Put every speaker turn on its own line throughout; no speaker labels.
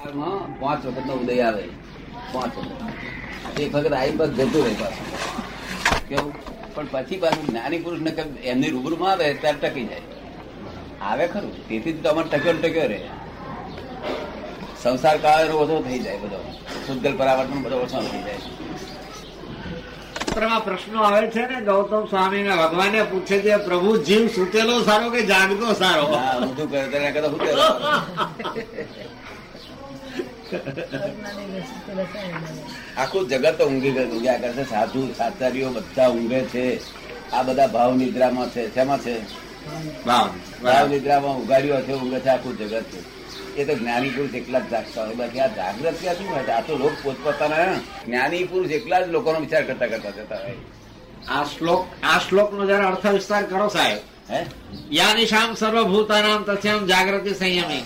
સંસારમાં પાંચ વખત નો ઉદય આવે. પાંચ વખત. એક વખત આવી બસ જતું રહે પાછું. કેવું? પણ પછી પાછું જ્ઞાની પુરુષ ને એમની રૂબરૂમાં આવે ત્યારે ટકી જાય. આવે ખરું. તેથી તો તમારે ટક્યો ટક્યો રહે. સંસાર કાળ ઓછો થઈ જાય બધો. શુદ્ધલ પરાવર્તન બધો ઓછો થઈ જાય.
પ્રશ્નો આવે છે ને ગૌતમ સ્વામી ને ભગવાને પૂછે છે પ્રભુ જીવ સુતેલો સારો કે જાગતો સારો?
હા ઊંધું કરે તેને કદાચ કરે? આખું જગત ઊંઘી ઊંઘ્યા કરે સાધુ સાચારીઓ બધા ઊંઘે છે. આ બધા ભાવ નિદ્રામાં છે. શેમાં છે? ભાવ નિદ્રામાં ઉગાડ્યો છે ઊંઘે છે આખું જગત એ તો જ્ઞાની પુરુષ એકલા જ જાગતા હોય. બાકી આ જાગ્રત શું હોય? આ તો લોક પોતપોતાના જ્ઞાની પુરુષ એકલા જ લોકોનો વિચાર કરતા કરતા જતા હોય.
આ શ્લોક આ શ્લોક નો જરા અર્થ વિસ્તાર કરો સાહેબ.
હે?
યાનિશામ સર્વભૂતાનામ તથ્યામ જાગૃતિ સંયમી.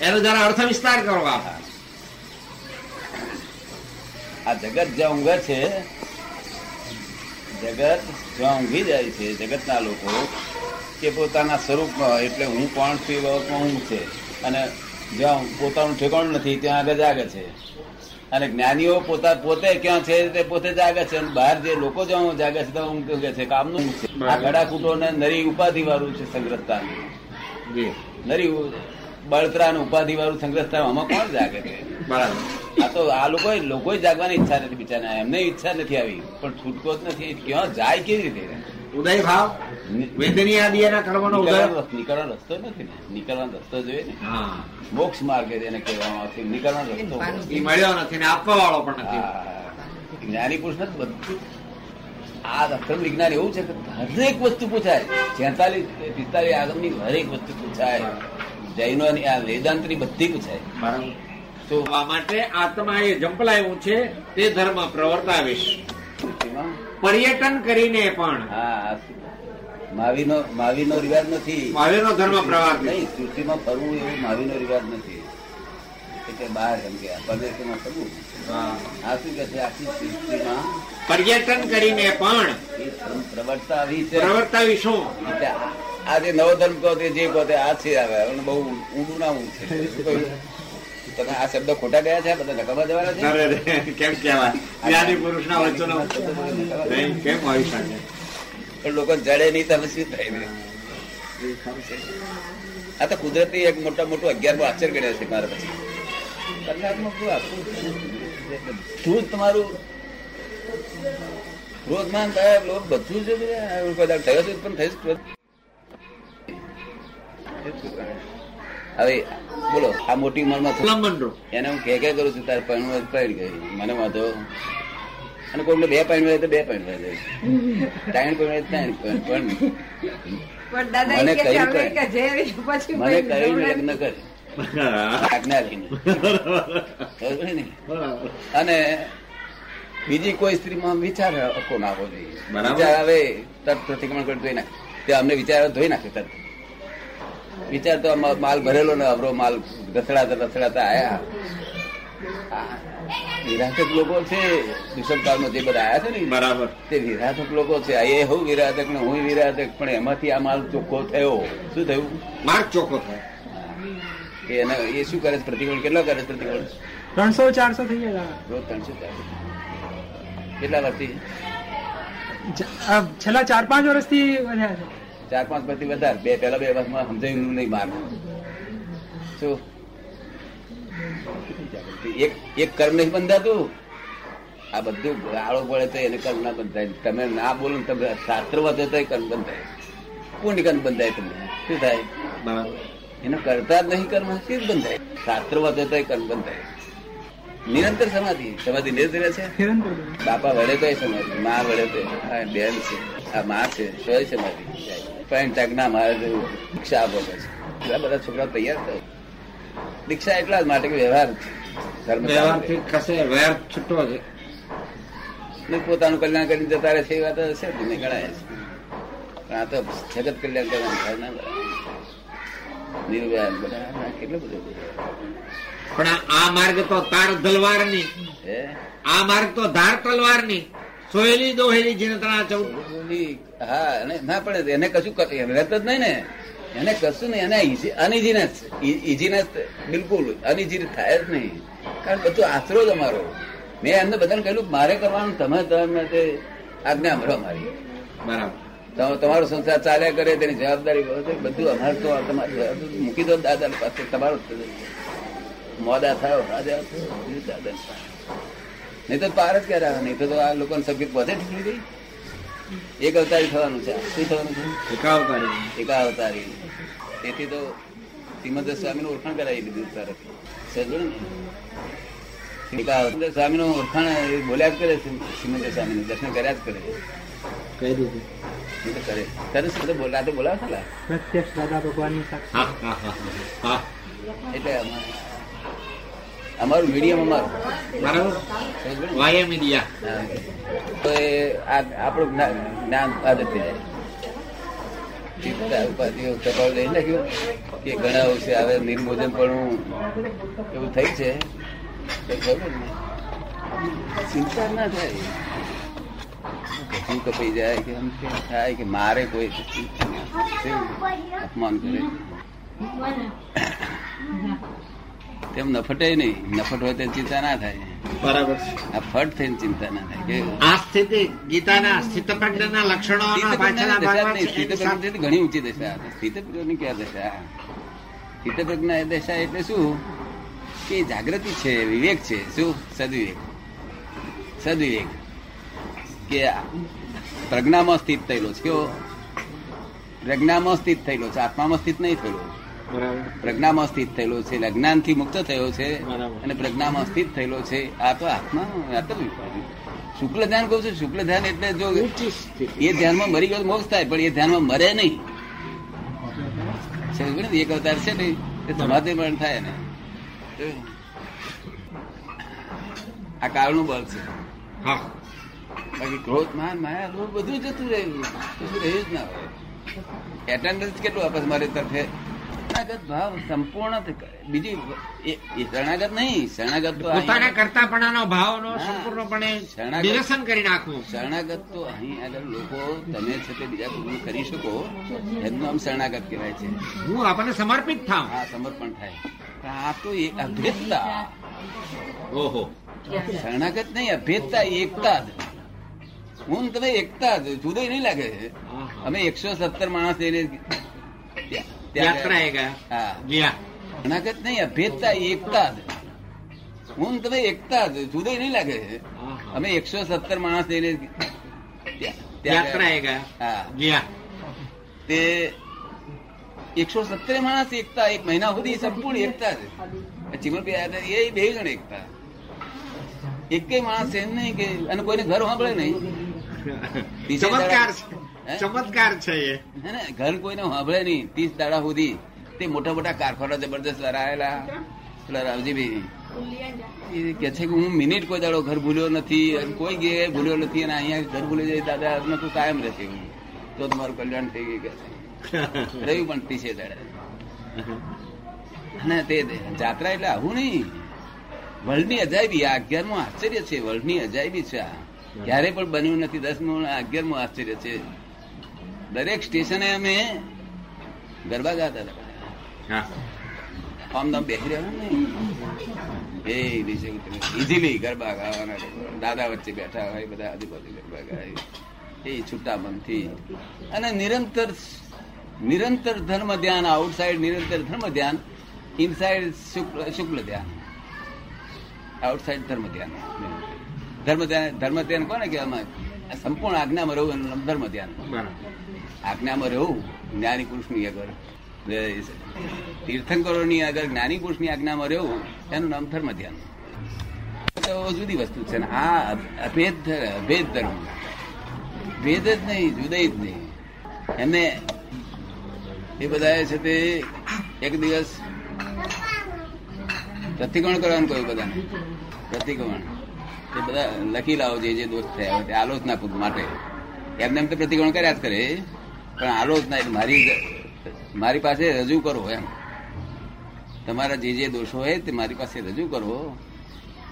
એનો જરા અર્થ વિસ્તાર કરો આપ
આ જગત જ્યાં ઊંઘે છે જગત જ્યાં ઊંઘી જાય છે જગતના લોકો કે પોતાના સ્વરૂપમાં એટલે હું કોણ છું એ બાબતમાં ઊંઘ છે. અને જ્યાં પોતાનું ઠેકાણું નથી ત્યાં આગળ જાગે છે. અને જ્ઞાનીઓ પોતા પોતે ક્યાં છે તે પોતે જાગે છે અને બહાર જે લોકો જ્યાં જાગે છે ત્યાં ઊંઘ છે. કામનું ઊંઘ છે? આ ગડાકૂટો ને નરી ઉપાધિ વાળું છે સંગ્રહતા. નરી બળતરા ને ઉપાધિ વાળું સંગ્રહતા આમાં કોણ જાગે છે?
બરાબર.
આ તો આ લોકો લોકો જાગવાની ઈચ્છા નથી બિચારા એમને ઈચ્છા નથી આવી. પણ છૂટકો જ નથી. ક્યાં જાય કેવી રીતે
ઉદય ભાવ? વેદની આદિ કર્મનો ઉદય?
નીકળવાનો રસ્તો- નથી ને. નીકળવાનો રસ્તો જોઈએ ને. મોક્ષ માર્ગ એને કહેવામાં આવે છે નીકળવાનો રસ્તો
મળ્યો નથી ને આપવા વાળો પણ નથી.
જ્ઞાની પુરુષ નથી બધું. આ અક્રમ વિજ્ઞાન એવું છે કે હરેક વસ્તુ પૂછાય. છેતાલીસ પિસ્તાલીસ આગમની હરેક વસ્તુ પૂછાય. જૈનો આ વેદાંતની બધી પૂછાય.
આ માટે આત્મા એ જંપલાયું છે તે ધર્મ પ્રવર્તાવીશ પર્યટન કરીને પણ.
માવીનો માવીનો રિવાજ નથી.
માવીનો ધર્મ પ્રવાહ
નહીં સૃષ્ટિમાં ફરવું એવું માવીનો રિવાજ નથી. એટલે બહાર એમ કે પરદેશમાં ફરવું. આ શું કે છે? આખી સૃષ્ટિમાં
પર્યટન કરીને પણ
એ ધર્મ પ્રવર્તા આવી એટલે આ- જે નવો ધર્મ કહો જે કહો આ છે આવે બહુ ઊંડું ના ઊંડ છે. શું? તમે આ શબ્દ ખોટા ગયા છે? બધા નકામા જવાના છે?
અરે કેમ કહેવાય? જ્ઞાની પુરુષના વચનો. નહીં, કેમ આવી શકે?
પણ લોકો જડે નહીં તમે શું થાય ને? આ તો કુદરતી એક મોટા મોટું અગિયાર આશ્ચર્ય કર્યા છે મારા પછી. શું જ તમારું? ક્રોધમાન ભય, લોભ બધું જ દાડો થયો છે પણ થઈશ ક્રોધ. હવે બોલો આ મોટી ઉંમરમાં
માં
એને હું કે કે કરું છું તારે હોય તો ગઈ. મને વાંધો. અને કોઈ બે પાણી હોય તો બે પાણી હોય. ત્રણ પાણી ત્રણ પણ પણ
પણ
મને
એ કહે છે,
કહ્યું મને કહ્યું લગ્ન કર. આજ્ઞા લઈને. અને બીજી કોઈ સ્ત્રીમાં વિચાર આખો ના હોવો જોઈએ વિચાર આવે તરત પ્રતિક્રમણ કરી ધોઈ નાખે તે અમને વિચાર ધોઈ નાખે તરત વિચાર તો માલ ભરેલો ને અવરો માલ રસડાતા રસડાતા આયા. વિરાસક લોકો છે દુષ્મકાળમાં જે બધા આયા છે ને
બરાબર.
તે વિરાધક લોકો છે. એ હું વિરાધક ને હું વિરાધક પણ એમાંથી આ માલ ચોખ્ખો થયો. શું થયું?
માર્ગ ચોખ્ખો થયો.
એને એ શું કરે છે? પ્રતિકોણ કેટલો કરે છે પ્રતિકોણ
ત્રણસો ચારસો થઈ ગયા.
રોજ ત્રણસો ચારસો. કેટલા વર્ષથી?
આ છેલ્લા ચાર પાંચ વર્ષથી વધ્યા છે.
ચાર પાંચ પછી વધારે. બે પેલા બે વર્ષમાં સમજાયું નહીં માર શું? એક એક કર્મ નહીં બંધાતું? આ બધું ગાળો પડે તો એને કર્મ ના બંધાય. તમે ના બોલો ને તમે શાસ્ત્ર વધે તો કર્મ બંધાય. કોણ કર્મ બંધાય તમને? શું થાય?
એને
એનો કરતા જ નહીં કર્મ શું બંધાય? શાસ્ત્ર વધે તો કર્મ બંધાય. નિરંતર સમાધિ. સમાધિ નિરંતર છે?
નિરંતર
બાપા વડે તો સમાધિ મા વડે તો આ બેન છે. આ મા છે. તોય સમાધિ. પણ ના મારે દીક્ષા આપો પછી. બધા છોકરા તૈયાર થાય. દીક્ષા એટલા જ માટે કે વ્યવહાર.
વ્યવહારથી કશે છૂટો છે.
ને પોતાનું કલ્યાણ કરીને જતા રહે છે એ વાત હશે જ નહીં ગણાય છે. પણ આ તો જગત કલ્યાણ કરવાનું થાય ના નિર્વ્યાન બધા કેટલું બધું
પણ આ- માર્ગ તો તાર તલવારની.
હે?
આ માર્ગ તો ધાર તલવારની. સોહેલી દોહેલી જીનતના ચૌદ
બોલી, હા ના પણ એને કશું રહેત જ નહીં ને. એને કશું નહીં એને અનઇઝીનેસ ઇઝીનેસ બિલકુલ અનઇઝી થાય જ નહીં. કારણ બધું આશરો જ અમારો. મેં એમને બધાને કહ્યું મારે કરવાનું તમે તમે તે આજ્ઞા અમારો મારી.
બરાબર.
તમે- તમારો સંસાર ચાલ્યા કરે તેની જવાબદારી બધું બધું અમારે તો તમારી મૂકી દો દાદા પાસે તમારો. મોડા બધું દાદાને પાસે. નહીં તો પાર જ કર્યા. નહીં તો આ લોકોને સબ્જેક્ટ વધે ઠીકડી ગઈ. એક અવતારી થવાનું છે. શું થવાનું છે?
એકાવતારી
એકા અવતારી. તેથી તો શ્રીમદ સ્વામીનું ઓળખાણ કરાવી દીધું તરફ સમજો ને? અવતાર. સ્વામીનું ઓળખાણ બોલ્યા જ કરે છે શ્રીમદ સ્વામીનું. દર્શન કર્યા જ કરે.
કહી દીધું.
કરે. કરે છે તો બોલા તો બોલાવ
પ્રત્યક્ષ દાદા ભગવાનની સાક્ષી.
હા હા હા હા.
એટલે અમારું મીડિયમ અમારું. તો એ આપણું જ્ઞાન આદત થઈ જાય ઉપાધિઓ કપાળ લઈ નાખ્યું કે ઘણા વર્ષે આવે નિર્મોજન પણ એવું થઈ છે. ચિંતા ના થાય. કશું કપાઈ જાય કે એમ કે થાય કે મારે કોઈ અપમાન કરે? તેમ નફટે નહીં. નફટ હોય તો ચિંતા ના થાય.
બરાબર
આ ફટ થઈને ચિંતા ના થાય. કે
આ સ્થિતિ ગીતાના સ્થિતપ્રજ્ઞના લક્ષણોના પાછળના ભાગમાં
સ્થિતપ્રજ્ઞ ઘણી ઊંચી દશા સ્થિતપ્રજ્ઞની ક્યાં દશા? સ્થિતપ્રજ્ઞા દશા એટલે શું? કે જાગૃતિ છે વિવેક છે. શું? સદવિવેક. સદવિવેક. કે પ્રજ્ઞામાં સ્થિત થયેલો છે. કેવો? પ્રજ્ઞામાં સ્થિત થયેલો છે. આત્મામાં સ્થિત નહીં થયેલો. પ્રજ્ઞામાં સ્થિત થયેલો છે એટલે અજ્ઞાનથી મુક્ત થયો છે અને પ્રજ્ઞામાં સ્થિત થયેલો છે. આ તો આત્મા આ શુક્લ ધ્યાન કહું છું શુક્લ ધ્યાન એટલે જો એ ધ્યાનમાં મરી ગયો મોક્ષ થાય પણ એ ધ્યાનમાં મરે નહીં. એક અવતાર છે ને એ સમાધિ પણ થાય ને આ કાળનું બળ છે. બાકી ક્રોધ માન માયા બધું જતું રહ્યું કશું રહ્યું જ ના હોય. એટેન્ડન્સ કેટલું આપે છે મારી તરફે? શરણાગત ભાવ સંપૂર્ણ બીજી એ- એ શરણાગત નહીં શરણાગત તો
પોતાના કરતાપણાનો ભાવનો. સંપૂર્ણપણે નિરસન કરી નાખવું.
શરણાગત તો અહીં આગળ લોકો તમે છે તે બીજા કોઈ કરી શકો એમનું આમ શરણાગત કહેવાય છે.
હું આપણને સમર્પિત થાઉં.
હા સમર્પણ થાય. આ તો એક અભેદતા.
ઓહો.
શરણાગત નહીં અભેદતા એકતા જ. હું તમે એકતા જ જુદો નહીં લાગે. અમે એકસો સત્તર માણસ એને
યાત્રાએ ગયા.
હા.
ગયા
શરણાગત નહીં અભેદતા એકતા જ. હું તમે એકતા જ. જુદો નહીં લાગે. અમે એકસો સત્તર માણસ લઈને ત્યાં- ત્યાં
યાત્રાએ ગયા
હા.
ગયા
તે એકસો સત્તર માણસ એકતા એક મહિના સુધી સંપૂર્ણ એકતા છે ચીમલભાઈ એ બે જણ એકતા. એકેય માણસ એમ નહીં કે અને કોઈને ઘર સાંભળે નહીં.
ચમત્કાર છે? ચમત્કાર છે એ.
ઘર કોઈને સાંભળે નહીં. ત્રીસ દાડા સુધી તે મોટા મોટા કારખાના જબરદસ્ત લડાયેલા. પેલા રાવજીભાઈ. કે છે કે હું મિનિટ કોઈ દાડો ઘર ભૂલ્યો નથી કોઈ ગયે ભૂલ્યો નથી અને અહીંયા ઘર ભૂલી જાય દાદા ને તું કાયમ રહેશે હું. તો તમારું કલ્યાણ થઈ ગયું કે રહ્યું પણ ત્રીસે દાડા. અને તે જાત્રા એટલે આવું નહીં. વર્લ્ડની અજાયબી આ અગિયારમું આશ્ચર્ય છે. વર્લ્ડની અજાયબી છે આ. ક્યારે પણ બન્યું નથી. દસમું અગિયારમું આશ્ચર્ય છે. દરેક સ્ટેશને અમે ગરબા ગાતા હતા. આમ તમે બેસી રહ્યા ને. એ દિવસે ઇઝીલી ગરબા ગાવાના દાદા વચ્ચે બેઠા હોય બધા આજુબાજુ ગરબા ગાય. એ છૂટા મનથી. અને નિરંતર નિરંતર ધર્મ ધ્યાન આઉટસાઇડ નિરંતર ધર્મ ધ્યાન ઇનસાઇડ શુક્લ શુક્લ ધ્યાન. આઉટસાઇડ ધર્મ ધ્યાન. ધર્મ ધ્યાન ધર્મ ધ્યાન કોને કહેવામાં? સંપૂર્ણ આજ્ઞામાં રહું ધર્મ ધ્યાન. આજ્ઞામાં રહેવું જ્ઞાની પુરુષની આગળ તીર્થંકરોની આગળ જ્ઞાની પુરુષની આજ્ઞામાં રહેવું એનું નામ ધર્મ ધ્યાન તો જુદી વસ્તુ છે ને, આ અભેદ અભેદ ધર્મ. ભેદ જ નહીં, જુદા જ નહીં. એમને એ બધા છે તે એક દિવસ પ્રતિકોણ કરવાનું કહ્યું બધાને. પ્રતિકોણ એ બધા લખી લાવો જે જે દોષ થયા આલોચના માટે. એમને એમ તો પ્રતિક્રમણ કર્યા જ કરે. પણ આલોચના એટલે મારી મારી પાસે રજૂ કરો એમ. તમારા જે જે દોષો હોય તે મારી પાસે રજૂ કરો.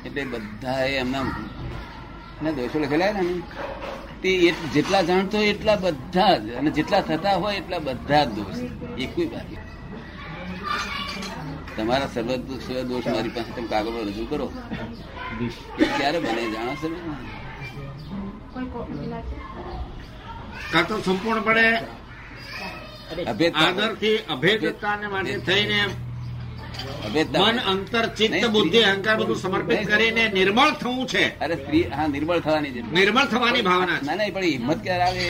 એટલે બધા એમના દોષો લખેલા ને તે જેટલા જાણતો હોય એટલા બધા જ, અને જેટલા થતા હોય એટલા બધા જ દોષ. એકવી બાકી તમારા સર્વ દોષ મારી પાસે તમે કાગળ રજૂ કરો. ક્યારે બને જાણો સર ને?
કાં તો સંપૂર્ણપણે
અભેદતા
આદરથી અભેદતાને માટે થઈને મન અંતર ચિત્ત બુદ્ધિ અહંકાર બધું સમર્પિત કરીને નિર્મળ થવું છે.
અરે સ્ત્રી હા નિર્મળ થવાની છે
નિર્મળ થવાની ભાવના
ના નહીં પણ હિંમત ક્યારે આવે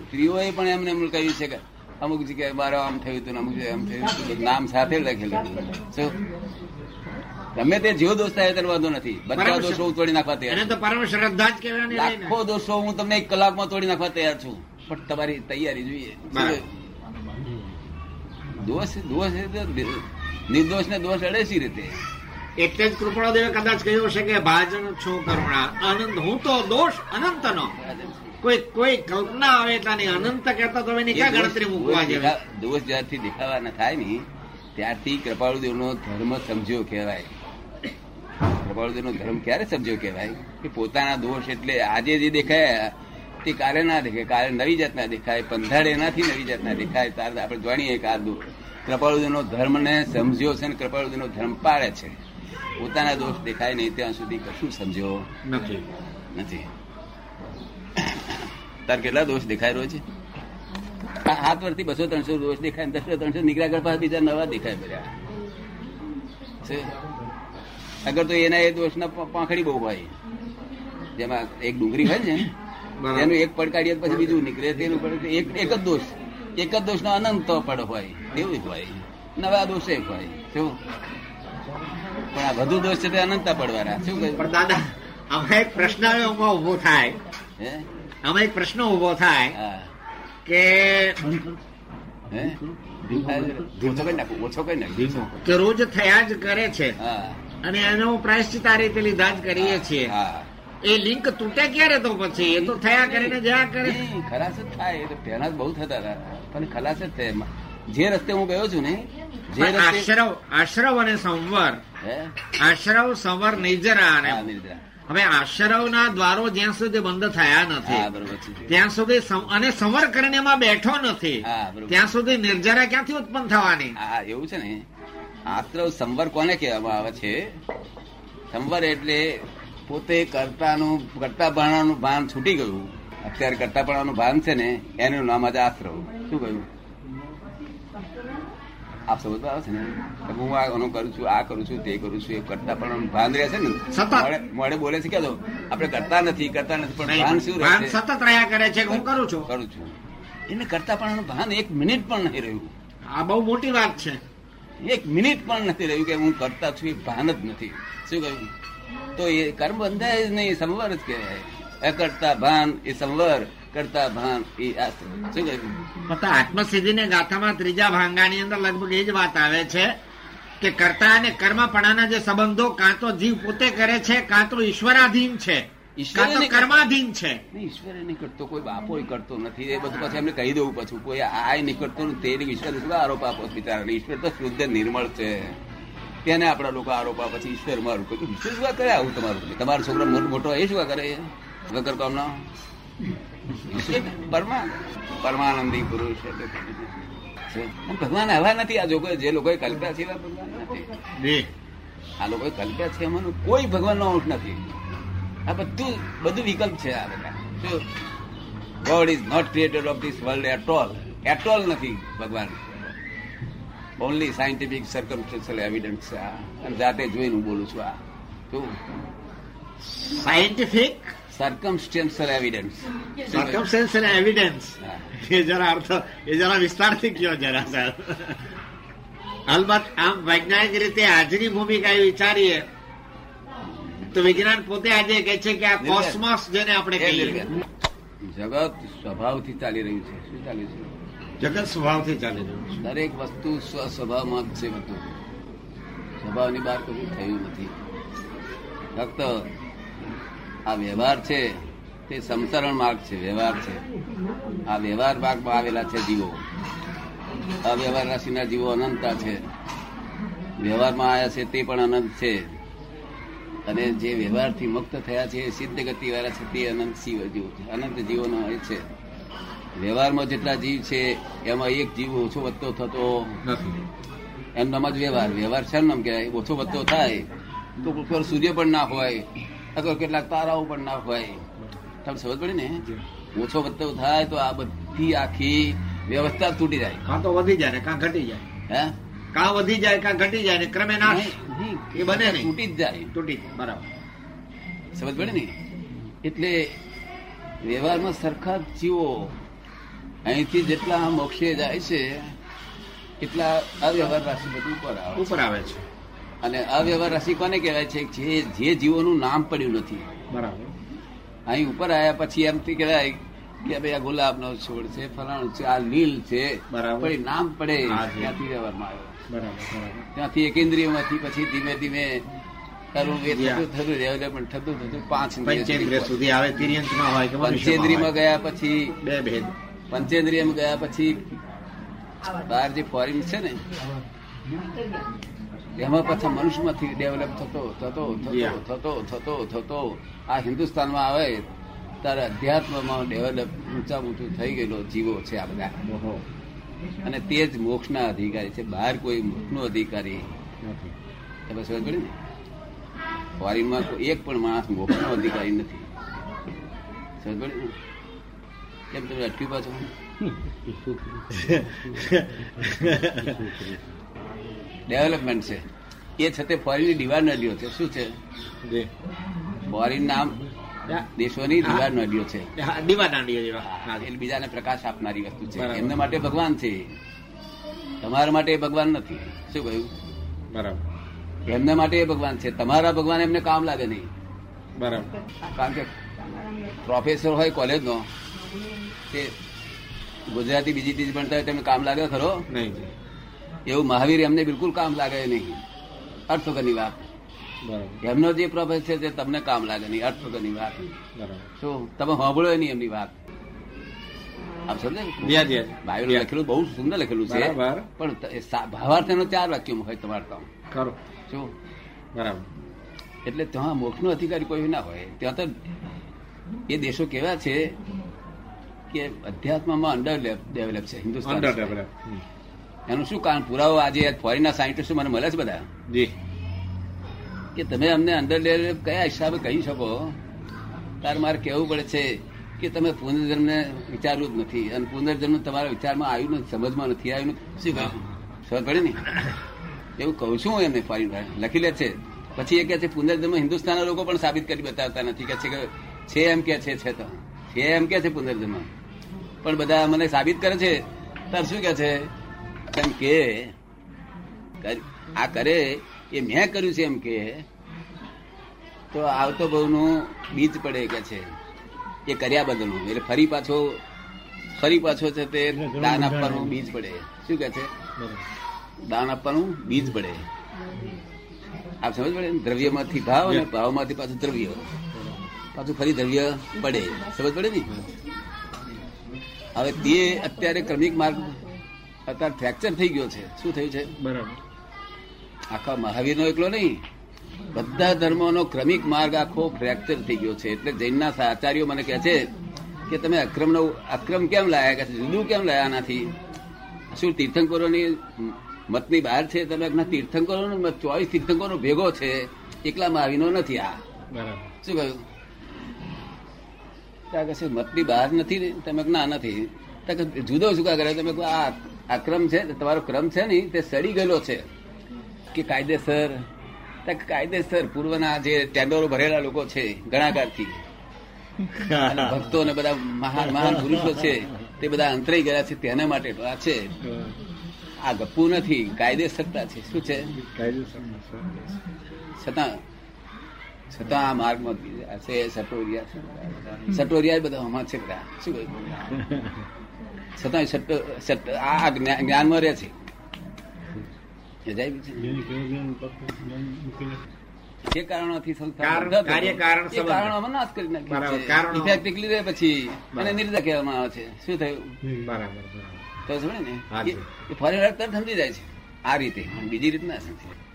સ્ત્રીઓએ પણ એમને એમ કહ્યું છે કે અમુક જગ્યાએ મારે આમ થયું હતું અમુક જગ્યાએ આમ થયું હતું નામ સાથે લખેલું હતું. ગમે તે જેવો દોષ થાય ત્યારે વાંધો નથી. બધા દોષો હું તોડી નાખવા તૈયાર
શ્રદ્ધા જ કહેવાની
છું. લાખો દોષો હું તમને એક કલાકમાં તોડી નાખવા તૈયાર છું. પણ તમારી તૈયારી જોઈએ. દોષ દોષ નિર્દોષ ને દોષ અડે સી રીતે?
એટલે જ કૃપાળદેવે કદાચ કહ્યું હશે કે ભાજન છું કરુણા. અનંત હું તો દોષ અનંતનો. કોઈ કોઈ કલ્પના આવે એટલાની અનંત કહેતા તો એની ક્યાં ગણતરી મૂકવા જેવા?
દોષ જ્યારથી દેખાવાના થાય ને ત્યારથી કૃપાળુદેવ નો ધર્મ સમજ્યો કહેવાય. કૃપાળુદેવ નો ધર્મ ક્યારે સમજ્યો કહેવાય? કે પોતાના દોષ એટલે આજે જે દેખાય તે કાલે ના દેખાય. કાલે નવી જાતના દેખાય પંધાડે એનાથી નવી જાતના દેખાય. તાર આપણે જાણીએ કે આ દોષ કૃપાળુદેવ નો ધર્મ ને સમજ્યો છે ને કૃપાળુદેવ નો ધર્મ પાડે છે. પોતાના દોષ દેખાય નહીં ત્યાં સુધી કશું સમજ્યો
નથી.
નથી. તાર કેટલા દોષ દેખાય રહ્યો છે હાથ પરથી બસો ત્રણસો દોષ દેખાય ને બસો ત્રણસો નીકળ્યા કરતા બીજા નવા દેખાય બધા અગર તો એના એ દોષના પાંખડી બહુ હોય. જેમાં એક ડુંગળી હોય
છે
એનું એક પડકાડીએ પછી બીજું નીકળે. તેનું પડે એક એક જ દોષ. એક જ દોષનો અનંત પડ હોય. એવું હોય. નવા દોષ એક હોય. શું? પણ આ વધુ દોષ છે તે અનંતતા પડવાના. શું કહ્યું?
પણ દાદા આમાં એક પ્રશ્ન ઊભો થાય. આમાં એક પ્રશ્ન ઊભો થાય કે કે રોજ થયા જ કરે છે.
હા.
અને એનો પ્રાયશ્ચિત આ રીતે લીધા જ કરીએ છીએ.
હા.
એ લિંક તૂટે ક્યારે તો પછી? એ તો થયા કરીને જયા કરે.
ખલાસ જ થાય. એ તો પહેલા જ બહુ થતા હતા. પણ ખલાસ જ થાય. જે રસ્તે હું ગયો છું ને જે
આશ્રવ આશ્રવ અને સંવર. આશ્રવ સંવર નિર્જરા અને. હવે આશ્રવના દ્વારો જ્યાં સુધી બંધ થયા નથી ત્યાં સુધી અને સંવર કરીને બેઠો નથી ત્યાં સુધી નિર્જરા ક્યાંથી ઉત્પન્ન થવાની?
હા એવું છે ને. આશ્રવ સંવર કોને કહેવામાં આવે છે? સંવર એટલે પોતે કરતાનું કરતા ભાણાનું ભાન છૂટી ગયું. અત્યારે કરતા ભાણાનું ભાન છે ને એનું નામ આજે આશ્રવ. શું કહ્યું? આપ સમજ આવે છે ને? હું આ આનું કરું છું આ કરું છું તે કરું છું એ કરતા પણ ભાન રહે છે ને? મોડે- મોડે બોલે છે કે તો આપણે કરતા નથી કરતા નથી પણ ભાન શું રહે
સતત રહ્યા કરે છે હું કરું છું?
કરું છું. એને કરતા પણ ભાન એક મિનિટ પણ નહીં રહ્યું.
આ બહુ મોટી વાત છે.
એક મિનિટ પણ નથી રહ્યું કે હું કરતા છું એ ભાન જ નથી. શું કહ્યું? તો એ કર્મ બંધાય જ નહીં સંવર જ કહેવાય. અકર્તા ભાન એ સંવર. કરતા ભાન એ
પણ આત્મસિદ્ધિને ગાથામાં ત્રીજા ભાંગાની અંદર લગભગ એ જ વાત આવે છે કે કરતા અને કર્મપણાના જે સંબંધો કાં તો જીવ પોતે કરે છે કાં તો ઈશ્વરાધીન છે
ઈશ્વરે
કાં તો
નહીં
કર્માધીન છે.
ઈશ્વરે નહીં કરતો કોઈ બાપો કરતો નથી. એ બધું પછી એમને કહી દઉં પછી. કોઈ આ નહીં કરતો ને તે ઈશ્વર શું આરોપ આપો છો ઈશ્વર તો શુદ્ધ નિર્મળ છે. તેને આપણા લોકો આરોપ આપે છે? ઈશ્વર મારું. ઈશ્વર શું કરે? આવું તમારું. તમારો છોકરો મોટો મોટો એ શું કરે? વગર કામનો? પરમાનંદી પુરુષ છે. ભગવાન આવા નથી. આ લોકો જે લોકોએ કલ્પ્યા છે એવા ભગવાન નથી. આ લોકોએ કલ્પ્યા છે એમાં કોઈ ભગવાનનો અંશ નથી. આ બધું બધું વિકલ્પ છે આ બધા. God is not created of this world at all at all નથી ભગવાન. ઓનલી સાયન્ટિફિક સર્કમસ્ટન્શિયલ એવિડન્સ છે આ. અને જાતે જોઈને હું બોલું છું આ. શું?
Scientific
circumstantial evidence
circumstantial evidence એ જરા અર્થ એ જરા વિસ્તારથી કયો જરા સર અલબત્ત આમ વૈજ્ઞાનિક રીતે આજની ભૂમિકા એ વિચારીએ તો વિજ્ઞાન પોતે આજે કહે છે કે આ કોસ્મોસ જેને આપણે કહીએ.
જગત સ્વભાવથી ચાલી રહ્યું છે. શું ચાલે છે?
જગત સ્વભાવથી ચાલી રહ્યું છે.
દરેક વસ્તુ સ્વસ્વભાવમાં છે બધું. સ્વભાવની બહાર કશું થયું નથી. ફક્ત આ વ્યવહાર છે, તે સમસરણ માર્ગ છે, વ્યવહાર છે. આ વ્યવહાર માર્ગમાં આવેલા છે જીવો. અવ્યવહાર રાશિના જીવો અનંતતા છે. વ્યવહારમાં આવ્યા છે તે પણ અનંત છે. અને જે વ્યવહારથી મુક્ત થયા છે, એ સિદ્ધ ગતિ વાળા છે, તે અનંત શિવ જીવો છે. અનંત જીવોનો એ છે. વ્યવહારમાં જેટલા જીવ છે, એમાં એક જીવ ઓછો વધતો થતો
એમનામાં
એમ નામ જ વ્યવહાર. વ્યવહાર છે નામ કહેવાય. ઓછો વધતો થાય તો સૂર્ય પણ ના હોય. અથવા કેટલાક તારાઓ પણ ના હોય. તમને સમજ પડી ને? ઓછો વધતો થાય તો આ બધી આખી વ્યવસ્થા તૂટી જાય.
કાં તો વધી જાય ને કાં ઘટી જાય.
હે?
કાં વધી જાય કાં ઘટી જાય ને ક્રમે નાશ. એ બને નહીં.
તૂટી જ જાય.
તૂટી જાય. બરાબર.
સમજ પડે ને? એટલે વ્યવહારમાં સરખા જીવો. અહીંથી જેટલા મોક્ષે જાય છે એટલા અવ્યવહાર રાશિ બધું ઉપર આવે.
ઉપર આવે છે.
અને અવ્યવહાર રસી કોને કહેવાય છે? જે જે જીવોનું નામ પડ્યું નથી.
બરાબર.
અહીં ઉપર આવ્યા પછી એમથી કહેવાય કે ભાઈ આ ગુલાબનો છોડ છે ફલાણું છે આ લીલ છે
બરાબર.
નામ પડે ત્યાંથી વ્યવહારમાં આવ્યો.
બરાબર
ત્યાંથી એક ઇન્દ્રિયમાંથી પછી ધીમે ધીમે. થતું ડેવલપમેન્ટ થતું થતું પાંચ
પંચેન્દ્રિય સુધી. આવે તિર્યંતમાં હોય કે
પંચેન્દ્રિયમાં ગયા પછી
બે ભેદ.
પંચેન્દ્રિયમાં ગયા પછી બહાર જે ફોરેન છે ને એમાં પાછા મનુષ્યમાંથી ડેવલપ થતો થતો થતો થતો થતો થતો. આ હિન્દુસ્તાનમાં આવે ત્યારે અધ્યાત્મમાં ડેવલપ ઊંચા ઊંચું થઈ ગયેલો જીવો છે આ બધા. અને તે જ મોક્ષના અધિકારી છે. બહાર કોઈ મોક્ષનો અધિકારી
નથી.
તમે સમજ ને? ફોરેનમાં એક પણ માણસ મોક્ષનો અધિકારી નથી. સમજ પડી ને? કેમ તમે અટક્યું પાછું? ડેવલપમેન્ટ છે. એ છતાં ફોરેનની ડિવાઇડ નદીઓ છે. શું છે. ફોરેન નામ. દેશોની ડિવાઇડ નદીઓ છે. એટલે બીજાને પ્રકાશ આપનારી વસ્તુ છે. એમના માટે ભગવાન છે. તમારા માટે એ ભગવાન નથી. શું કહ્યું?
બરાબર.
એમના માટે એ ભગવાન છે. તમારા ભગવાન એમને કામ લાગે નહીં.
બરાબર.
કારણ કે પ્રોફેસર હોય કોલેજનો તે ગુજરાતી બીજી ત્રીજી ભણતા હોય તેમને કામ લાગે ખરો?
નહીં.
એવું મહાવીર એમને બિલકુલ કામ લાગે નહીં. અર્થ વાત.
બરાબર.
એમનો જે પ્રોફેસ છે તે તમને કામ લાગે નહીં. અર્થ વાત.
બરાબર.
શું? તમે સાંભળો નહીં એમની વાત. ને? લખેલું બહુ સુંદર લખેલું છે. પણ ભાવાર્થ એનો ચાર વાક્ય હોય તમારે
તો.
શું?
બરાબર.
એટલે ત્યાં મોક્ષનો અધિકારી કોઈ ના હોય. ત્યાં તો એ દેશો કેવા છે કે અધ્યાત્મમાં અંડર ડેવલપ છે હિન્દુસ્તાન
અંડર ડેવલપ
એનું શું કારણ? પુરાવો આજે ફોરેનના સાયન્ટિસ્ટ મને મળે છે બધા?
જી.
કે તમે અમને અંદર લે કયા હિસાબે કહી શકો? તારે મારે કહેવું પડે છે કે તમે પુનર્જન્મને વિચાર્યું જ નથી. અને પુનર્જન્મ તમારા વિચારમાં આવ્યું નથી સમજમાં નથી આવ્યું શું કહ્યું? સમજ પડે ને? એવું કહું છું હું એમને ફોરેન લખી લે છે. પછી એ કહે છે પુનર્જન્મ હિન્દુસ્તાનના લોકો પણ સાબિત કરી બતાવતા નથી. કે છે કે છે એમ કે છે છે તો. છે એમ કે છે પુનર્જન્મ. પણ બધા મને સાબિત કરે છે. તાર શું કે છે? એમ કે આ કરે એ મેં કર્યું છે એમ કે તો આવતો બહુનું બીજ પડે કે છે એ કર્યા બદલનું. એટલે ફરી પાછો ફરી પાછો છે તે દાન આપવાનું બીજ પડે. શું કે છે? દાન આપવાનું બીજ પડે. આપ સમજ પડે ને? દ્રવ્યમાંથી ભાવ અને ભાવમાંથી પાછું દ્રવ્ય. પાછું ફરી દ્રવ્ય પડે. સમજ પડે ને? હવે તે અત્યારે ક્રમિક માર્ગ અત્યારે ફ્રેક્ચર થઈ ગયો છે. શું થયું છે?
બરાબર.
આખા મહાવીરનો એકલો નહીં. બધા ધર્મોનો ક્રમિક માર્ગ આખો ફ્રેક્ચર થઈ ગયો છે. એટલે જૈનના આચાર્યો મને કહે છે કે તમે અક્રમનો અક્રમ કેમ લાયા કે જુદું કેમ લાયા નથી શું તીર્થંકરોની મતની બહાર છે? તમે તીર્થંકરો ચોવીસ તીર્થંકરો ભેગો છે. એકલા મહાવીરનો નથી આ.
બરાબર.
શું કહ્યું? ત્યાં કહે મતની બહાર નથી તમે ના નથી જુદો શું કરે તમે આ આ ક્રમ છે તમારો ક્રમ છે ને, તે સડી ગયેલો છે. કે કાયદેસર કાયદેસર પૂર્વના જે ટેન્ડરો ભરેલા લોકો છે, ગણાકારથી. ભક્તો ને બધા મહાન મહાન પુરુષો છે, તે બધા અંતરાઈ ગયા છે, તેના માટે આ છે. આ ગપ્પુ નથી, કાયદેસરતા છે. શું છે? છતાં છતાં આ માર્ગમાં છે, સટોરિયા છે. સટોરિયા બધા આમાં છે બધા. શું કહ્યું? છતાં આ જ્ઞાનમાં રહે છે. જે કારણોથી સંસ્થા
કાર્ય કારણ
કારણોમાં નાશ કરી
બરાબર,
નાખ્યું છે.
કારણો-
ઇફેક્ટ નીકળી રહે પછી. અને નિર્જા કહેવામાં આવે છે. શું થયું?
બરાબર બરાબર.
તો સમજે ને? ફરી તરત સમજી જાય છે. આ રીતે. બીજી રીત ના સમજે.